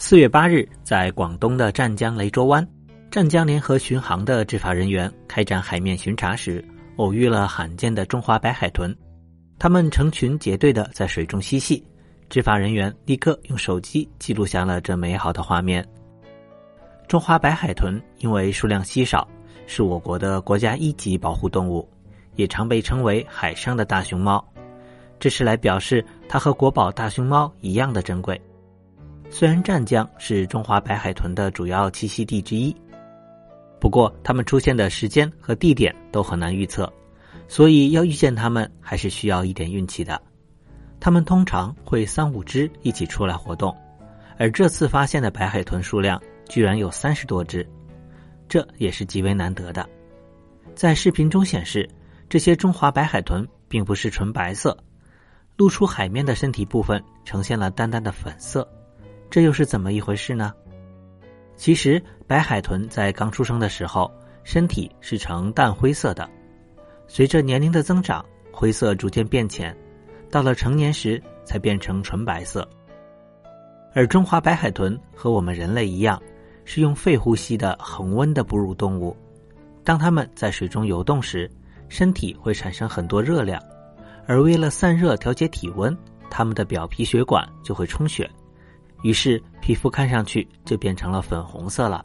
四月八日，在广东的湛江雷州湾，湛江联合巡航的执法人员开展海面巡查时，偶遇了罕见的中华白海豚。它们成群结队的在水中嬉戏，执法人员立刻用手机记录下了这美好的画面。中华白海豚因为数量稀少，是我国的国家一级保护动物，也常被称为海上的大熊猫。这是来表示它和国宝大熊猫一样的珍贵。虽然湛江是中华白海豚的主要栖息地之一，不过它们出现的时间和地点都很难预测，所以要遇见它们还是需要一点运气的。它们通常会三五只一起出来活动，而这次发现的白海豚数量居然有三十多只，这也是极为难得的。在视频中显示，这些中华白海豚并不是纯白色，露出海面的身体部分呈现了淡淡的粉色。这又是怎么一回事呢？其实，白海豚在刚出生的时候，身体是呈淡灰色的，随着年龄的增长，灰色逐渐变浅，到了成年时才变成纯白色。而中华白海豚和我们人类一样，是用肺呼吸的恒温的哺乳动物。当它们在水中游动时，身体会产生很多热量，而为了散热调节体温，它们的表皮血管就会充血。于是，皮肤看上去就变成了粉红色了。